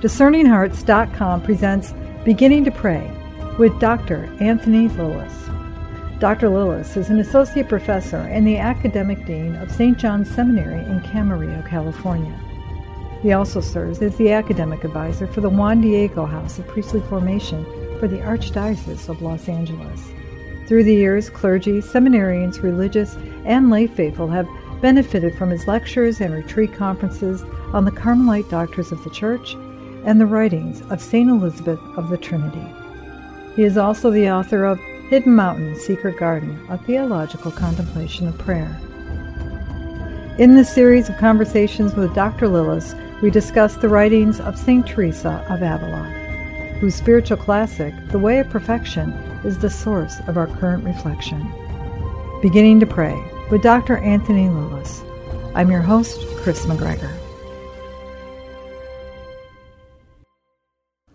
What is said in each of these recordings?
DiscerningHearts.com presents Beginning to Pray with Dr. Anthony Lilles. Dr. Lilles is an associate professor and the academic dean of St. John's Seminary in Camarillo, California. He also serves as the academic advisor for the Juan Diego House of Priestly Formation for the Archdiocese of Los Angeles. Through the years, clergy, seminarians, religious, and lay faithful have benefited from his lectures and retreat conferences on the Carmelite doctors of the Church and the writings of St. Elisabeth of the Trinity. He is also the author of Hidden Mountain, Secret Garden, a theological contemplation of prayer. In this series of conversations with Dr. Lilles, we discuss the writings of St. Teresa of Avila, whose spiritual classic, The Way of Perfection, is the source of our current reflection. Beginning to Pray with Dr. Anthony Lilles. I'm your host, Chris McGregor.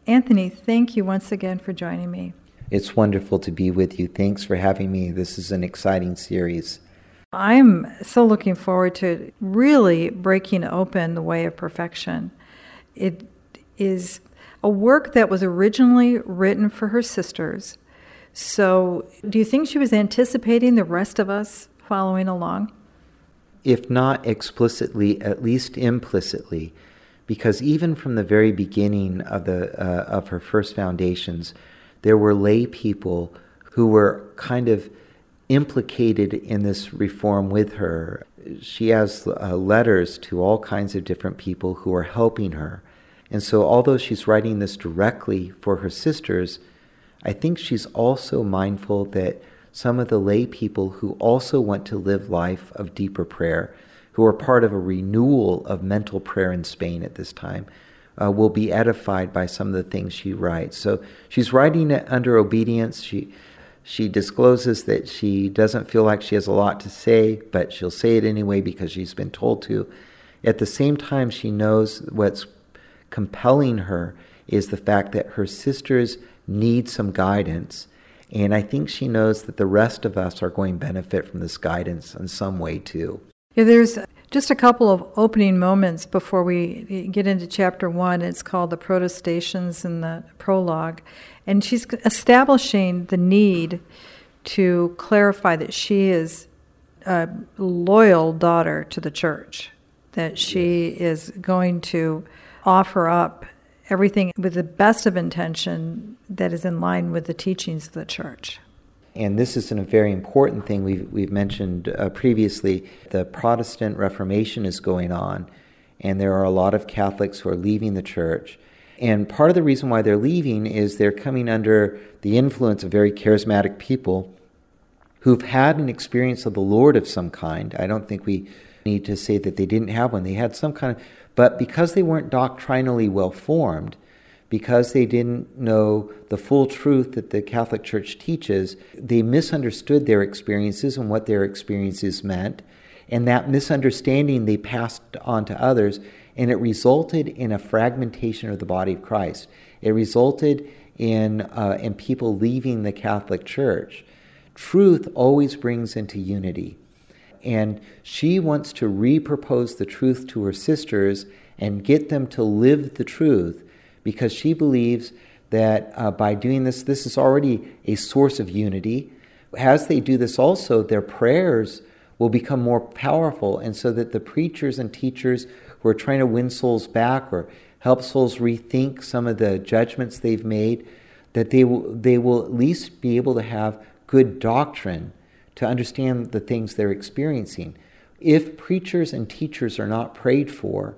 Anthony, thank you once again for joining me. It's wonderful to be with you. Thanks for having me. This is an exciting series. I'm so looking forward to really breaking open the way of perfection. It is a work that was originally written for her sisters. So, do you think she was anticipating the rest of us following along? If not explicitly, at least implicitly because even from the very beginning of the uh, of her first foundations, there were lay people who were kind of implicated in this reform with her. She has uh, letters to all kinds of different people who are helping her. And so, although she's writing this directly for her sisters, I think she's also mindful that some of the lay people who also want to live life of deeper prayer, who are part of a renewal of mental prayer in Spain at this time, uh, will be edified by some of the things she writes. So she's writing it under obedience. She she discloses that she doesn't feel like she has a lot to say, but she'll say it anyway because she's been told to. At the same time, she knows what's compelling her is the fact that her sisters need some guidance. And I think she knows that the rest of us are going to benefit from this guidance in some way too. Yeah, there's just a couple of opening moments before we get into chapter one. It's called The Protestations in the prologue. And she's establishing the need to clarify that she is a loyal daughter to the church, that she is going to offer up everything with the best of intention that is in line with the teachings of the church and this is a very important thing we've, we've mentioned uh, previously. The Protestant Reformation is going on, and there are a lot of Catholics who are leaving the church. And part of the reason why they're leaving is they're coming under the influence of very charismatic people who've had an experience of the Lord of some kind. I don't think we need to say that they didn't have one. They had some kind of, but because they weren't doctrinally well formed, because they didn't know the full truth that the Catholic Church teaches, they misunderstood their experiences and what their experiences meant. And that misunderstanding they passed on to others, and it resulted in a fragmentation of the body of Christ. It resulted in, uh, in people leaving the Catholic Church. Truth always brings into unity. And she wants to repropose the truth to her sisters and get them to live the truth because she believes that uh, by doing this, this is already a source of unity. As they do this, also, their prayers will become more powerful, and so that the preachers and teachers who are trying to win souls back or help souls rethink some of the judgments they've made, that they will, they will at least be able to have good doctrine to understand the things they're experiencing. If preachers and teachers are not prayed for,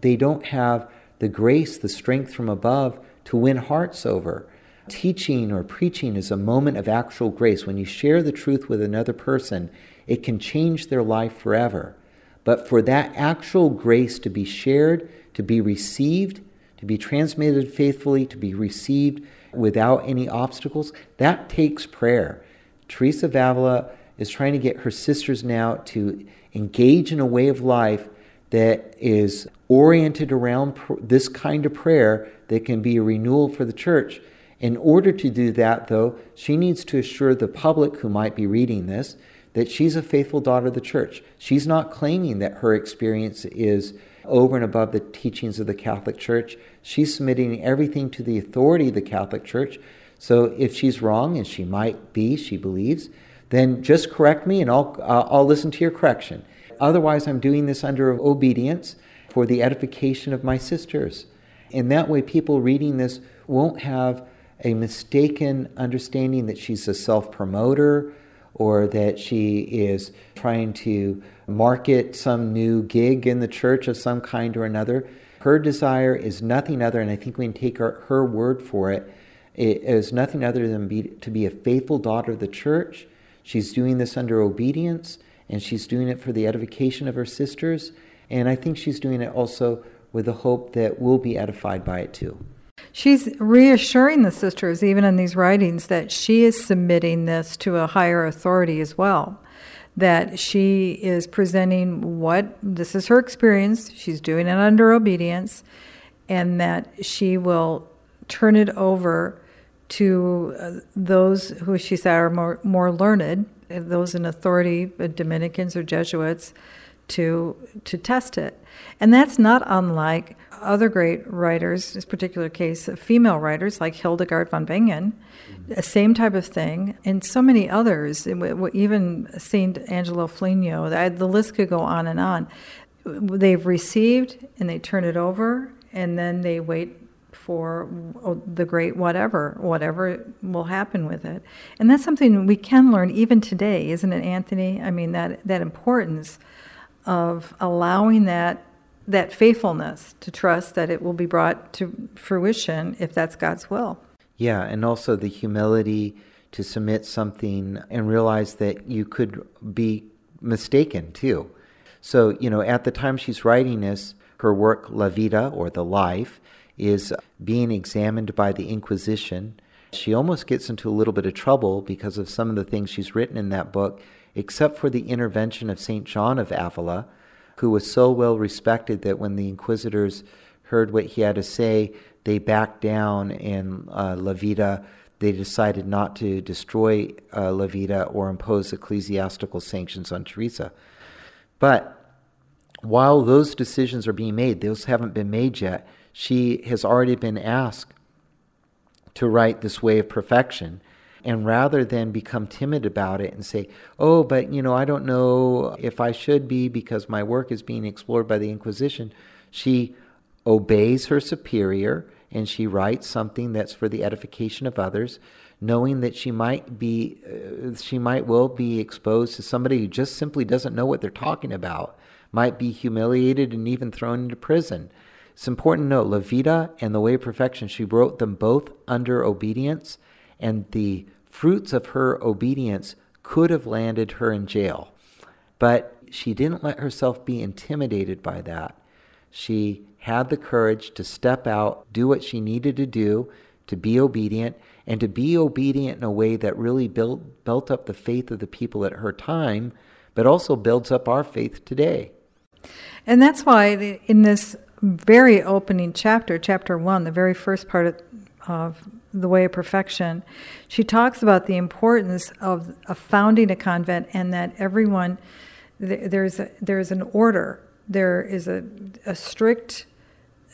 they don't have the grace, the strength from above to win hearts over. Teaching or preaching is a moment of actual grace. When you share the truth with another person, it can change their life forever. But for that actual grace to be shared, to be received, to be transmitted faithfully, to be received without any obstacles, that takes prayer. Teresa of Avila is trying to get her sisters now to engage in a way of life that is oriented around pr- this kind of prayer that can be a renewal for the church. In order to do that, though, she needs to assure the public who might be reading this that she's a faithful daughter of the church. She's not claiming that her experience is over and above the teachings of the Catholic Church. She's submitting everything to the authority of the Catholic Church. So if she's wrong, and she might be, she believes, then just correct me and I'll, I'll listen to your correction. Otherwise, I'm doing this under obedience for the edification of my sisters. In that way, people reading this won't have a mistaken understanding that she's a self promoter or that she is trying to market some new gig in the church of some kind or another. Her desire is nothing other, and I think we can take her, her word for it, it is nothing other than be, to be a faithful daughter of the church. She's doing this under obedience, and she's doing it for the edification of her sisters. And I think she's doing it also with the hope that we'll be edified by it too. She's reassuring the sisters, even in these writings, that she is submitting this to a higher authority as well. That she is presenting what this is her experience, she's doing it under obedience, and that she will turn it over to uh, those who she said are more, more learned, those in authority, uh, Dominicans or Jesuits, to to test it. And that's not unlike other great writers, this particular case, of female writers like Hildegard von Bingen, mm-hmm. the same type of thing, and so many others, even St. Angela Foligno, the list could go on and on. They've received and they turn it over, and then they wait for the great whatever, whatever will happen with it. And that's something we can learn even today, isn't it, Anthony? I mean, that, that importance of allowing that that faithfulness to trust that it will be brought to fruition if that's God's will. Yeah, and also the humility to submit something and realize that you could be mistaken too. So, you know, at the time she's writing this, her work La Vida or The Life is being examined by the Inquisition. She almost gets into a little bit of trouble because of some of the things she's written in that book, except for the intervention of St. John of Avila, who was so well respected that when the inquisitors heard what he had to say, they backed down in uh, La Vida. They decided not to destroy uh, La Vida or impose ecclesiastical sanctions on Teresa. But while those decisions are being made, those haven't been made yet, she has already been asked to write this way of perfection. And rather than become timid about it and say, oh, but you know, I don't know if I should be because my work is being explored by the Inquisition, she obeys her superior and she writes something that's for the edification of others knowing that she might be uh, she might well be exposed to somebody who just simply doesn't know what they're talking about might be humiliated and even thrown into prison. It's important to note La Vida and The Way of Perfection, she wrote them both under obedience, and the fruits of her obedience could have landed her in jail. But she didn't let herself be intimidated by that. She had the courage to step out, do what she needed to do, to be obedient, and to be obedient in a way that really built, built up the faith of the people at her time, but also builds up our faith today. And that's why in this very opening chapter, chapter one, the very first part of, of the way of perfection, she talks about the importance of, of founding a convent and that everyone there's a, there's an order, there is a, a strict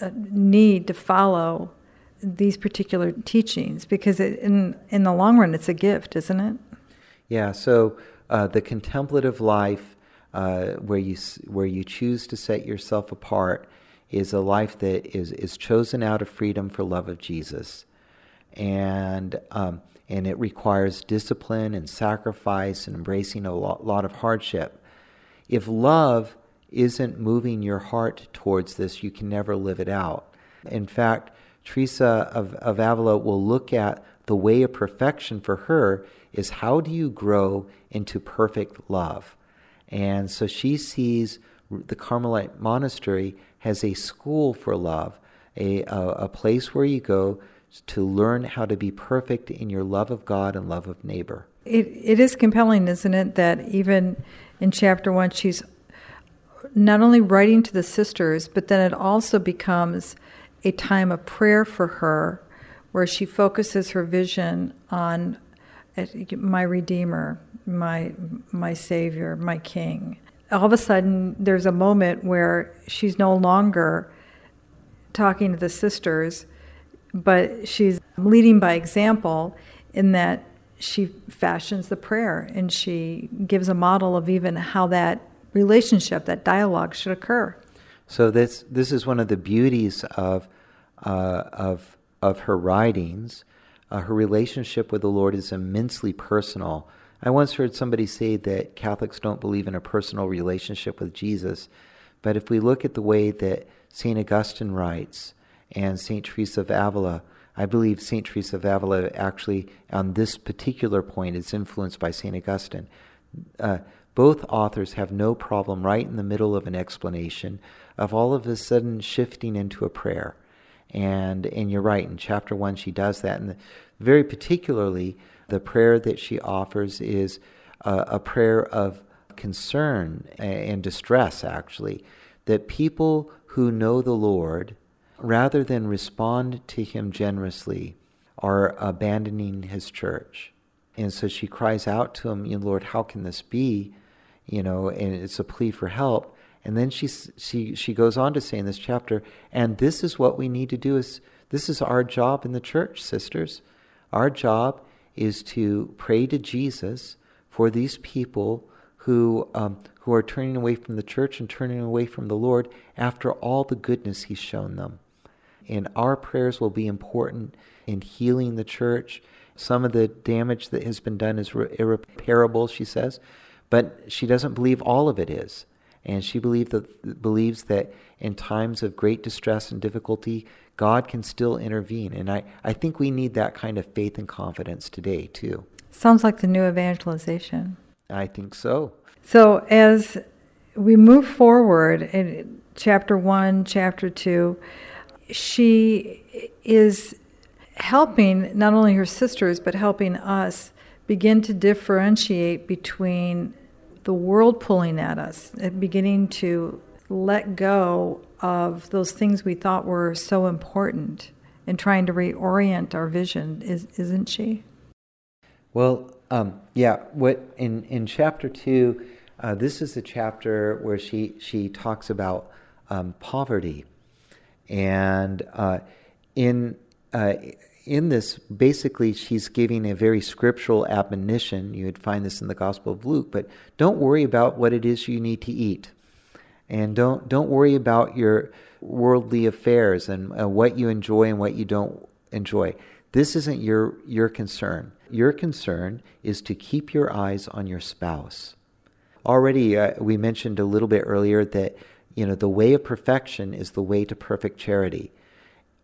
uh, need to follow these particular teachings because it, in in the long run it's a gift, isn't it? Yeah. So uh, the contemplative life, uh, where you where you choose to set yourself apart is a life that is, is chosen out of freedom for love of Jesus. And, um, and it requires discipline and sacrifice and embracing a lot, lot of hardship. If love isn't moving your heart towards this, you can never live it out. In fact, Teresa of, of Avila will look at the way of perfection for her is how do you grow into perfect love? And so she sees the Carmelite monastery has a school for love, a, a, a place where you go to learn how to be perfect in your love of God and love of neighbor. It, it is compelling, isn't it, that even in chapter one, she's not only writing to the sisters, but then it also becomes a time of prayer for her where she focuses her vision on uh, my Redeemer, my, my Savior, my King all of a sudden there's a moment where she's no longer talking to the sisters, but she's leading by example in that she fashions the prayer and she gives a model of even how that relationship, that dialogue should occur. So this this is one of the beauties of uh, of of her writings. Uh, her relationship with the Lord is immensely personal. I once heard somebody say that Catholics don't believe in a personal relationship with Jesus, but if we look at the way that St. Augustine writes and St. Teresa of Avila, I believe St. Teresa of Avila actually, on this particular point, is influenced by St. Augustine. Uh, both authors have no problem right in the middle of an explanation of all of a sudden shifting into a prayer. And, and you're right, in chapter one, she does that. And the, very particularly, the prayer that she offers is a, a prayer of concern and distress, actually, that people who know the Lord rather than respond to him generously, are abandoning his church. And so she cries out to him, you know, Lord, how can this be? You know, and it's a plea for help. And then she, she, she goes on to say in this chapter, and this is what we need to do is this is our job in the church, sisters. Our job is to pray to Jesus for these people who, um, who are turning away from the church and turning away from the Lord after all the goodness He's shown them and our prayers will be important in healing the church. Some of the damage that has been done is irreparable, she says, but she doesn't believe all of it is. And she believe that, believes that in times of great distress and difficulty, God can still intervene. And I, I think we need that kind of faith and confidence today, too. Sounds like the new evangelization. I think so. So as we move forward in chapter one, chapter two, she is helping not only her sisters, but helping us begin to differentiate between the world pulling at us and beginning to let go of those things we thought were so important and trying to reorient our vision, is, isn't she? Well, um, yeah. What in in chapter two, uh, this is the chapter where she she talks about um, poverty and uh, in uh, in this, basically, she's giving a very scriptural admonition. You would find this in the Gospel of Luke, but don't worry about what it is you need to eat, and don't don't worry about your worldly affairs and uh, what you enjoy and what you don't enjoy. This isn't your your concern. Your concern is to keep your eyes on your spouse. Already, uh, we mentioned a little bit earlier that you know, the way of perfection is the way to perfect charity.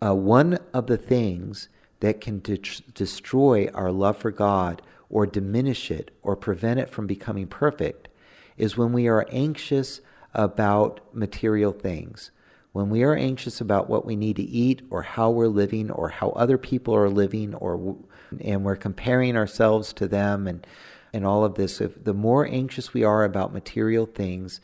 Uh, one of the things that can de- destroy our love for God or diminish it or prevent it from becoming perfect is when we are anxious about material things. When we are anxious about what we need to eat or how we're living or how other people are living or and we're comparing ourselves to them and and all of this if the more anxious we are about material things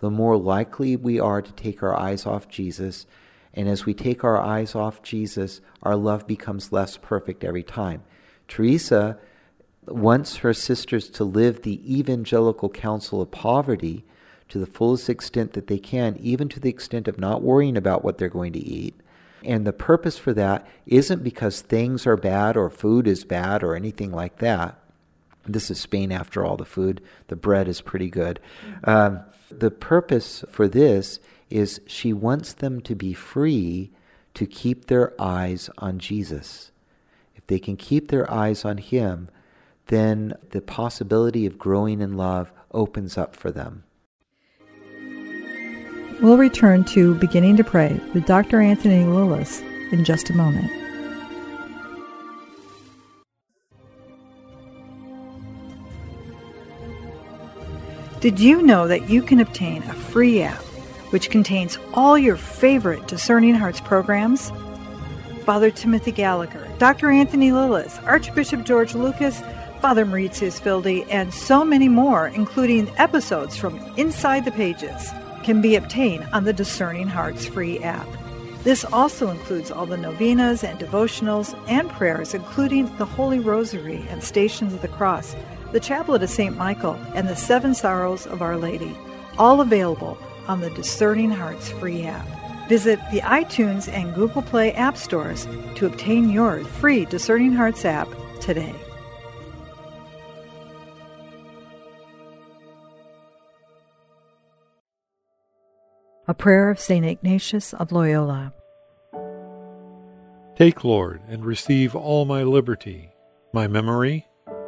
the more likely we are to take our eyes off Jesus. And as we take our eyes off Jesus, our love becomes less perfect every time. Teresa wants her sisters to live the evangelical counsel of poverty to the fullest extent that they can, even to the extent of not worrying about what they're going to eat. And the purpose for that isn't because things are bad or food is bad or anything like that. This is Spain, after all, the food, the bread is pretty good. Um, the purpose for this is she wants them to be free to keep their eyes on Jesus. If they can keep their eyes on Him, then the possibility of growing in love opens up for them. We'll return to Beginning to Pray with Dr. Anthony Lilles in just a moment. Did you know that you can obtain a free app which contains all your favorite Discerning Hearts programs? Father Timothy Gallagher, Dr. Anthony Lilles, Archbishop George Lucas, Father Mauritius Wilde, and so many more, including episodes from Inside the Pages, can be obtained on the Discerning Hearts free app. This also includes all the novenas and devotionals and prayers, including the Holy Rosary and Stations of the Cross the Chaplet of St. Michael, and the Seven Sorrows of Our Lady. all available on the Discerning Hearts free app. Visit the iTunes and Google Play app stores to obtain your free Discerning Hearts app today. A prayer of St. Ignatius of Loyola. Take, Lord, and receive all my liberty, my memory,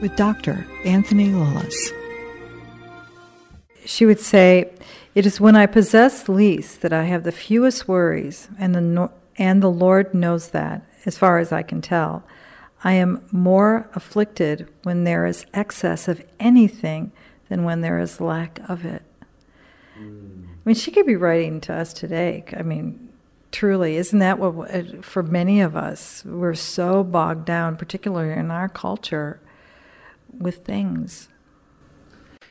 with Dr. Anthony Lilles. She would say, It is when I possess least that I have the fewest worries, and the, and the Lord knows that, as far as I can tell. I am more afflicted when there is excess of anything than when there is lack of it. Mm. I mean, she could be writing to us today. I mean, truly isn't that what for many of us we're so bogged down particularly in our culture with things.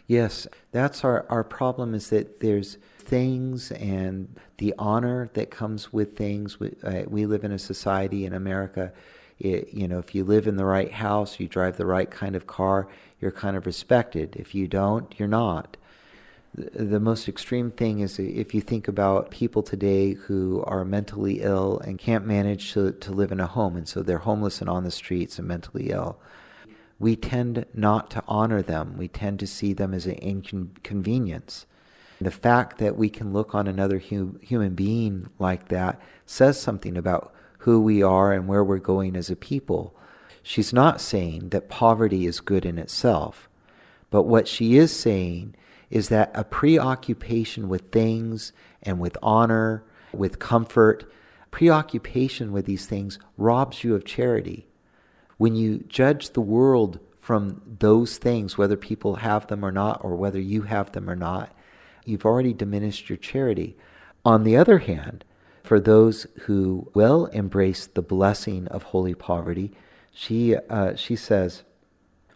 Yes that's our, our problem is that there's things and the honor that comes with things. We, uh, we live in a society in america it, you know if you live in the right house you drive the right kind of car you're kind of respected. If you don't you're not. The most extreme thing is if you think about people today who are mentally ill and can't manage to, to live in a home, and so they're homeless and on the streets and mentally ill. We tend not to honor them. We tend to see them as an inconvenience. The fact that we can look on another hum, human being like that says something about who we are and where we're going as a people. She's not saying that poverty is good in itself, but what she is saying is that a preoccupation with things and with honor, with comfort, preoccupation with these things robs you of charity. When you judge the world from those things, whether people have them or not, or whether you have them or not, you've already diminished your charity. On the other hand, for those who will embrace the blessing of holy poverty, she, uh, she says,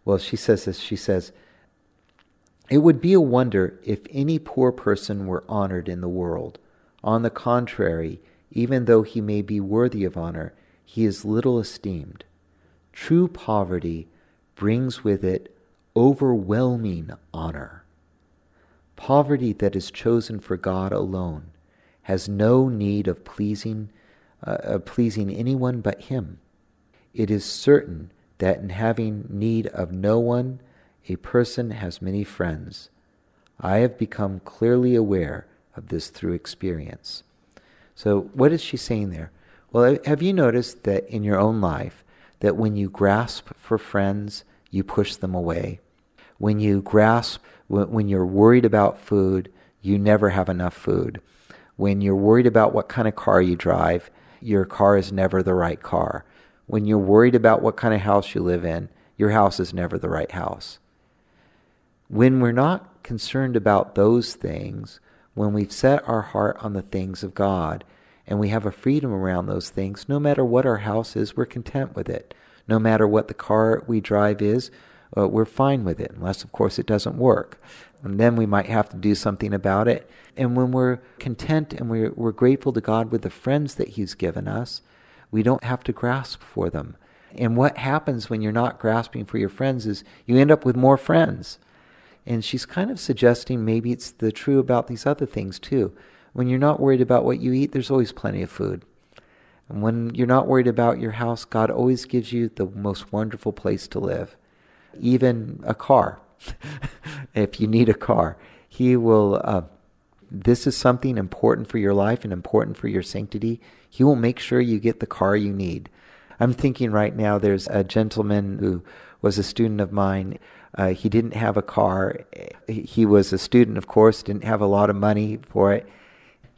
well, she says this, she says, it would be a wonder if any poor person were honored in the world. On the contrary, even though he may be worthy of honor, he is little esteemed. True poverty brings with it overwhelming honor. Poverty that is chosen for God alone has no need of pleasing, uh, pleasing anyone but Him. It is certain that in having need of no one, a person has many friends. I have become clearly aware of this through experience. So, what is she saying there? Well, have you noticed that in your own life, that when you grasp for friends, you push them away? When you grasp, when you're worried about food, you never have enough food. When you're worried about what kind of car you drive, your car is never the right car. When you're worried about what kind of house you live in, your house is never the right house. When we're not concerned about those things, when we've set our heart on the things of God and we have a freedom around those things, no matter what our house is, we're content with it. No matter what the car we drive is, uh, we're fine with it, unless, of course, it doesn't work. And then we might have to do something about it. And when we're content and we're, we're grateful to God with the friends that He's given us, we don't have to grasp for them. And what happens when you're not grasping for your friends is you end up with more friends. And she's kind of suggesting maybe it's the true about these other things too. When you're not worried about what you eat, there's always plenty of food. And when you're not worried about your house, God always gives you the most wonderful place to live. Even a car. if you need a car, He will. Uh, this is something important for your life and important for your sanctity. He will make sure you get the car you need. I'm thinking right now there's a gentleman who was a student of mine. Uh, he didn't have a car. He was a student, of course, didn't have a lot of money for it.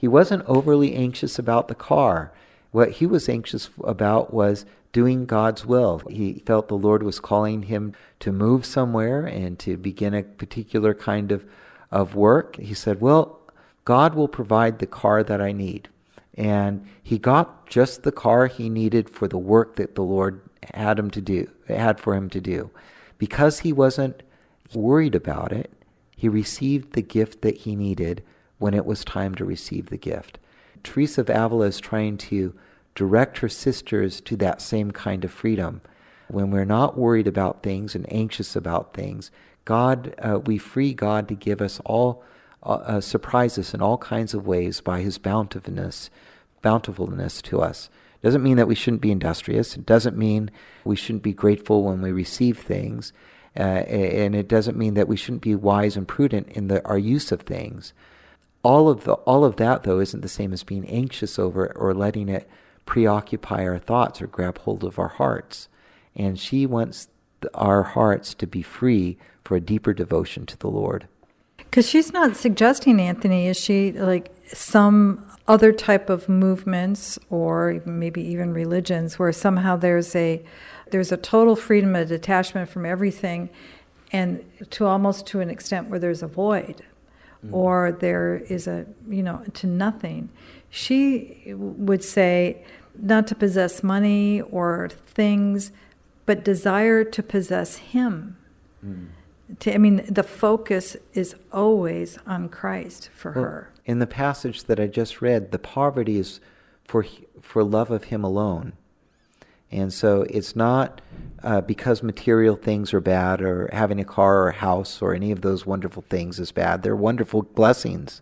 He wasn't overly anxious about the car. What he was anxious about was doing God's will. He felt the Lord was calling him to move somewhere and to begin a particular kind of, of work. He said, Well, God will provide the car that I need. And he got just the car he needed for the work that the Lord had him to do, had for him to do. Because he wasn't worried about it, he received the gift that he needed when it was time to receive the gift. Teresa of Avila is trying to direct her sisters to that same kind of freedom. When we're not worried about things and anxious about things, God, uh, we free God to give us all uh, uh, surprise us in all kinds of ways by his bountifulness, bountifulness to us. Doesn't mean that we shouldn't be industrious. It doesn't mean we shouldn't be grateful when we receive things. Uh, and it doesn't mean that we shouldn't be wise and prudent in the, our use of things. All of, the, all of that, though, isn't the same as being anxious over it or letting it preoccupy our thoughts or grab hold of our hearts. And she wants our hearts to be free for a deeper devotion to the Lord. Because she's not suggesting, Anthony, is she like some other type of movements or maybe even religions where somehow there's a there's a total freedom of detachment from everything and to almost to an extent where there's a void mm. or there is a you know to nothing she would say not to possess money or things but desire to possess him mm to, I mean, the focus is always on Christ for well, her. In the passage that I just read, the poverty is for for love of Him alone, and so it's not uh, because material things are bad, or having a car or a house or any of those wonderful things is bad. They're wonderful blessings,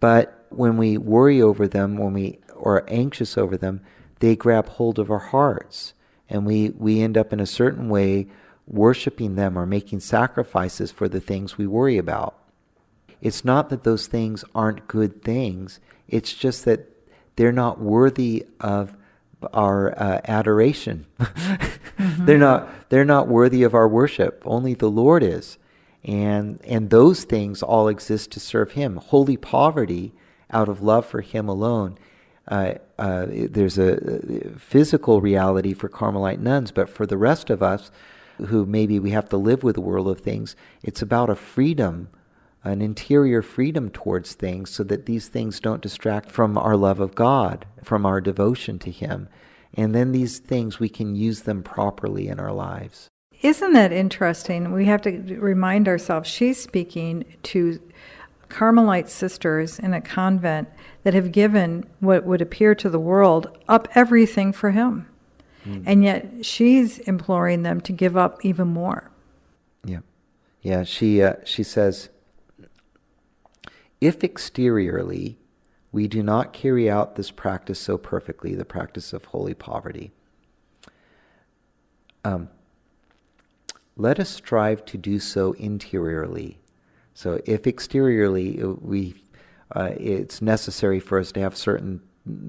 but when we worry over them, when we are anxious over them, they grab hold of our hearts, and we we end up in a certain way worshiping them or making sacrifices for the things we worry about. It's not that those things aren't good things, it's just that they're not worthy of our uh, adoration. mm-hmm. They're not they're not worthy of our worship. Only the Lord is. And and those things all exist to serve him. Holy poverty out of love for him alone. Uh, uh, there's a physical reality for Carmelite nuns, but for the rest of us, who maybe we have to live with the world of things. It's about a freedom, an interior freedom towards things, so that these things don't distract from our love of God, from our devotion to Him. And then these things, we can use them properly in our lives. Isn't that interesting? We have to remind ourselves she's speaking to Carmelite sisters in a convent that have given what would appear to the world up everything for him. Mm. And yet she's imploring them to give up even more. Yeah. Yeah, she uh, she says if exteriorly we do not carry out this practice so perfectly, the practice of holy poverty, um, let us strive to do so interiorly. So, if exteriorly uh, we, uh, it's necessary for us to have certain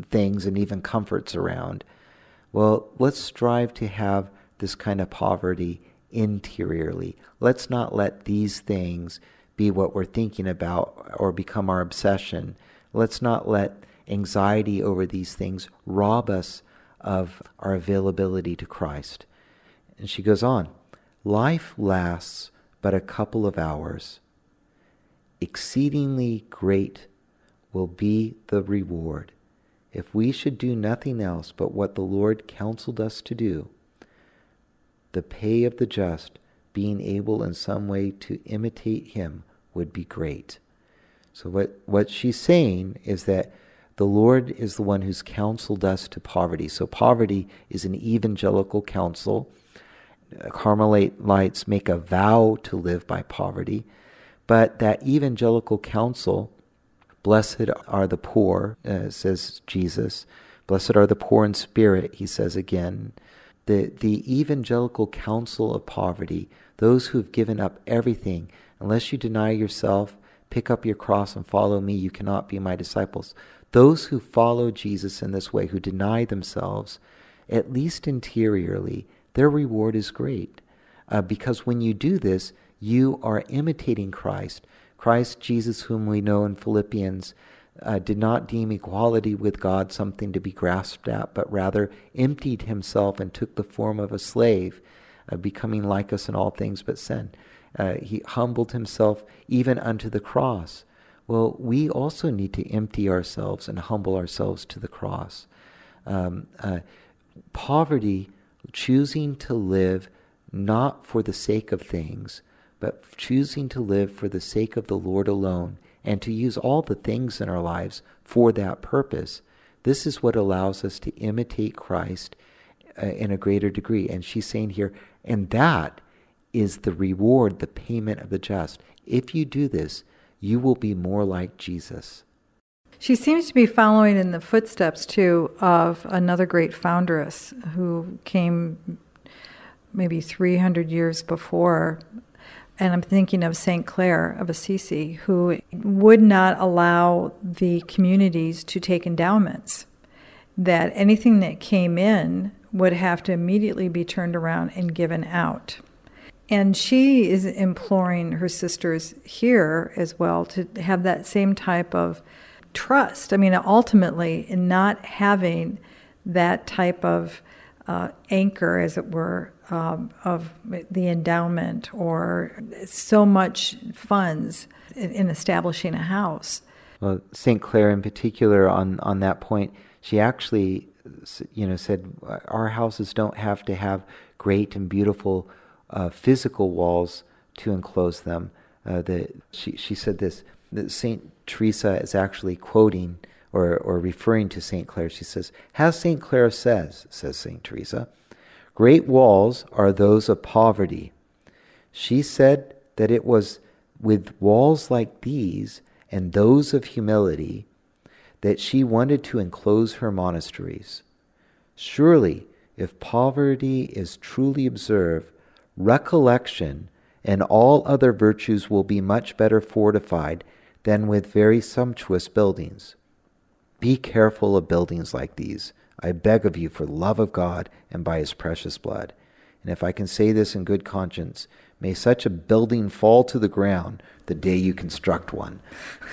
things and even comforts around, well, let's strive to have this kind of poverty interiorly. Let's not let these things be what we're thinking about or become our obsession. Let's not let anxiety over these things rob us of our availability to Christ. And she goes on Life lasts but a couple of hours. Exceedingly great will be the reward if we should do nothing else but what the Lord counseled us to do, the pay of the just being able in some way to imitate him would be great. So, what, what she's saying is that the Lord is the one who's counseled us to poverty. So, poverty is an evangelical counsel. Carmelites make a vow to live by poverty. But that evangelical counsel, blessed are the poor, uh, says Jesus. Blessed are the poor in spirit, he says again. The, the evangelical counsel of poverty, those who have given up everything, unless you deny yourself, pick up your cross and follow me, you cannot be my disciples. Those who follow Jesus in this way, who deny themselves, at least interiorly, their reward is great. Uh, because when you do this, you are imitating Christ. Christ Jesus, whom we know in Philippians, uh, did not deem equality with God something to be grasped at, but rather emptied himself and took the form of a slave, uh, becoming like us in all things but sin. Uh, he humbled himself even unto the cross. Well, we also need to empty ourselves and humble ourselves to the cross. Um, uh, poverty, choosing to live not for the sake of things, but choosing to live for the sake of the Lord alone and to use all the things in our lives for that purpose. This is what allows us to imitate Christ uh, in a greater degree. And she's saying here, and that is the reward, the payment of the just. If you do this, you will be more like Jesus. She seems to be following in the footsteps, too, of another great foundress who came maybe 300 years before and I'm thinking of St. Clare of Assisi, who would not allow the communities to take endowments, that anything that came in would have to immediately be turned around and given out. And she is imploring her sisters here as well to have that same type of trust. I mean, ultimately, in not having that type of uh, anchor, as it were, um, of the endowment or so much funds in, in establishing a house. Well, St. Clare, in particular, on, on that point, she actually, you know, said our houses don't have to have great and beautiful uh, physical walls to enclose them. Uh, the, she, she said this that St. Teresa is actually quoting or, or referring to St. Clare. She says, As St. Clare says, says St. Teresa, Great walls are those of poverty. She said that it was with walls like these and those of humility that she wanted to enclose her monasteries. Surely, if poverty is truly observed, recollection and all other virtues will be much better fortified than with very sumptuous buildings. Be careful of buildings like these. I beg of you for the love of God and by his precious blood. And if I can say this in good conscience, may such a building fall to the ground the day you construct one.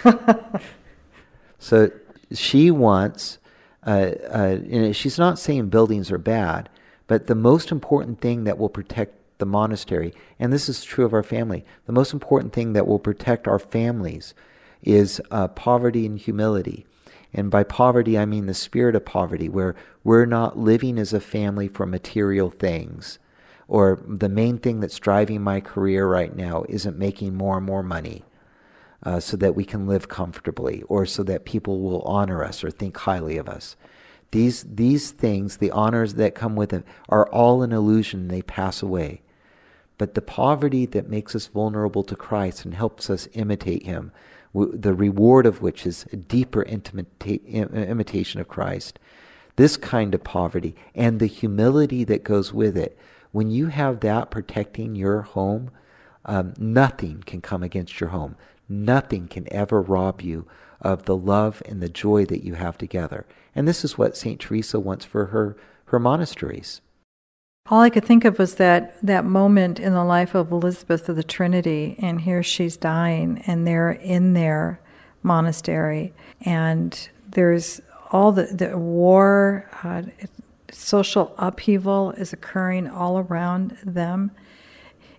so she wants, uh, uh, she's not saying buildings are bad, but the most important thing that will protect the monastery, and this is true of our family, the most important thing that will protect our families is uh, poverty and humility. And by poverty, I mean the spirit of poverty, where we're not living as a family for material things. Or the main thing that's driving my career right now isn't making more and more money uh, so that we can live comfortably or so that people will honor us or think highly of us. These, these things, the honors that come with it, are all an illusion. They pass away. But the poverty that makes us vulnerable to Christ and helps us imitate Him, the reward of which is a deeper imitation of Christ. This kind of poverty and the humility that goes with it, when you have that protecting your home, um, nothing can come against your home. Nothing can ever rob you of the love and the joy that you have together. And this is what St. Teresa wants for her, her monasteries. All I could think of was that that moment in the life of Elisabeth of the Trinity, and here she's dying, and they're in their monastery, and there's all the, the war, uh, social upheaval is occurring all around them.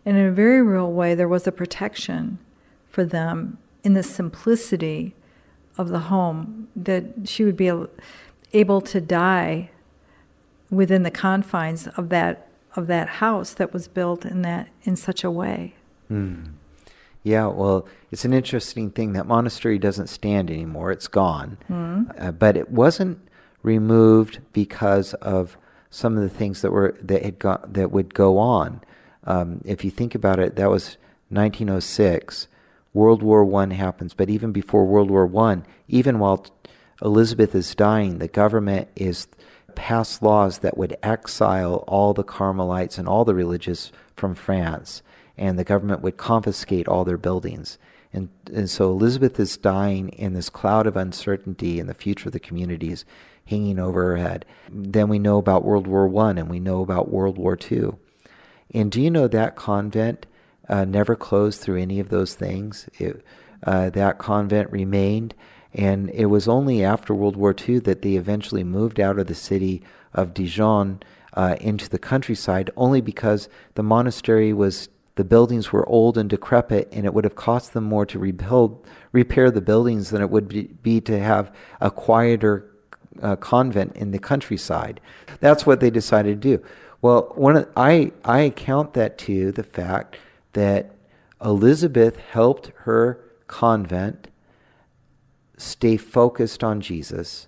And in a very real way, there was a protection for them in the simplicity of the home, that she would be able to die within the confines of that of that house that was built in that in such a way. Mm. Yeah, well, it's an interesting thing. That monastery doesn't stand anymore; it's gone. Mm. Uh, but it wasn't removed because of some of the things that were that had got that would go on. Um, if you think about it, that was 1906. World War One happens, but even before World War One, even while Elizabeth is dying, the government is passed laws that would exile all the Carmelites and all the religious from France, and the government would confiscate all their buildings. And, and so Elisabeth is dying in this cloud of uncertainty in the future of the communities hanging over her head. Then we know about World War One and we know about World War Two. And do you know that convent uh, never closed through any of those things? It, uh, that convent remained. And it was only after World War II that they eventually moved out of the city of Dijon uh, into the countryside, only because the monastery was the buildings were old and decrepit, and it would have cost them more to rebuild, repair the buildings than it would be, be to have a quieter uh, convent in the countryside. That's what they decided to do. Well, one I I account that to the fact that Elisabeth helped her convent stay focused on Jesus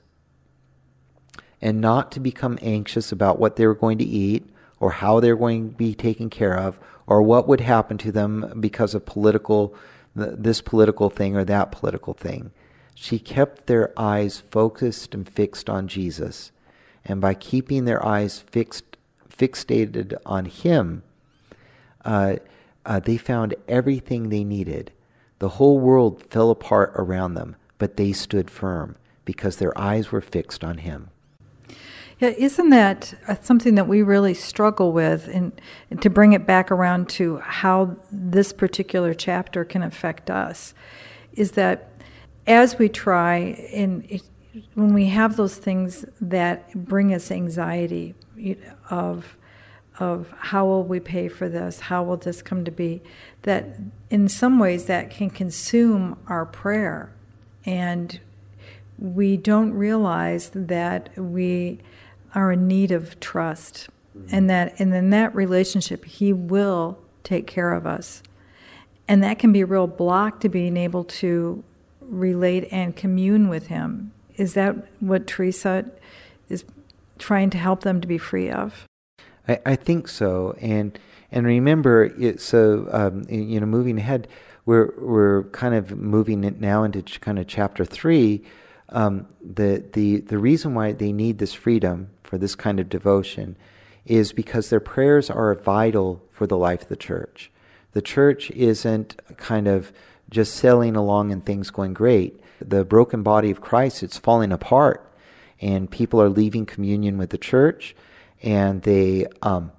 and not to become anxious about what they were going to eat or how they were going to be taken care of or what would happen to them because of political this political thing or that political thing. She kept their eyes focused and fixed on Jesus. And by keeping their eyes fixed fixated on him, uh, uh, they found everything they needed. The whole world fell apart around them but they stood firm because their eyes were fixed on him. Yeah, isn't that uh, something that we really struggle with? And, to bring it back around to how this particular chapter can affect us, is that as we try, and when we have those things that bring us anxiety of of how will we pay for this? How will this come to be? That in some ways that can consume our prayer and we don't realize that we are in need of trust. Mm-hmm. and that and in that relationship he will take care of us. And that can be a real block to being able to relate and commune with him. Is that what teresa is trying to help them to be free of? I, I think so. And and remember it so um, you know moving ahead we're we're kind of moving it now into ch- kind of chapter three. Um, the the the reason why they need this freedom for this kind of devotion is because their prayers are vital for the life of the church. The church isn't kind of just sailing along and things going great. The broken body of Christ, it's falling apart, and people are leaving communion with the church, and they um,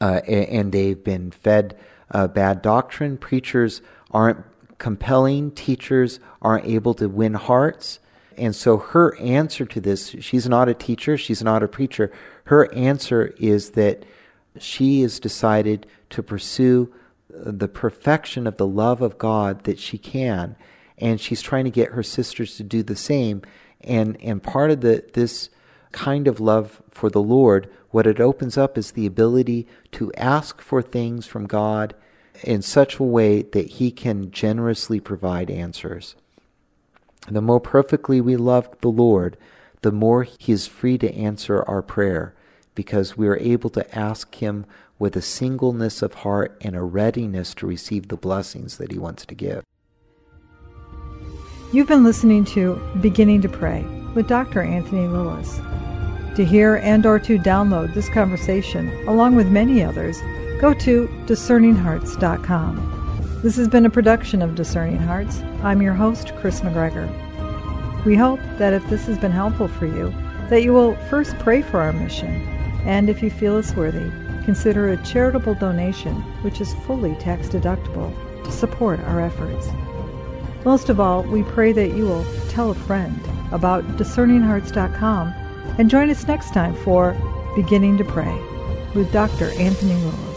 uh, and they've been fed uh, bad doctrine. Preachers aren't compelling. Teachers aren't able to win hearts. And so her answer to this, she's not a teacher, she's not a preacher. Her answer is that she has decided to pursue the perfection of the love of God that she can. And she's trying to get her sisters to do the same. And, and part of the, this kind of love for the Lord, what it opens up is the ability to ask for things from God in such a way that He can generously provide answers. The more perfectly we love the Lord, the more He is free to answer our prayer because we are able to ask Him with a singleness of heart and a readiness to receive the blessings that He wants to give. You've been listening to Beginning to Pray with Dr. Anthony Lilles. To hear and or to download this conversation, along with many others, go to discerninghearts.com. This has been a production of Discerning Hearts. I'm your host, Kris McGregor. We hope that if this has been helpful for you, that you will first pray for our mission, and if you feel us worthy, consider a charitable donation, which is fully tax deductible, to support our efforts. Most of all, we pray that you will tell a friend about discerninghearts.com and join us next time for Beginning to Pray with Dr. Anthony Lilles.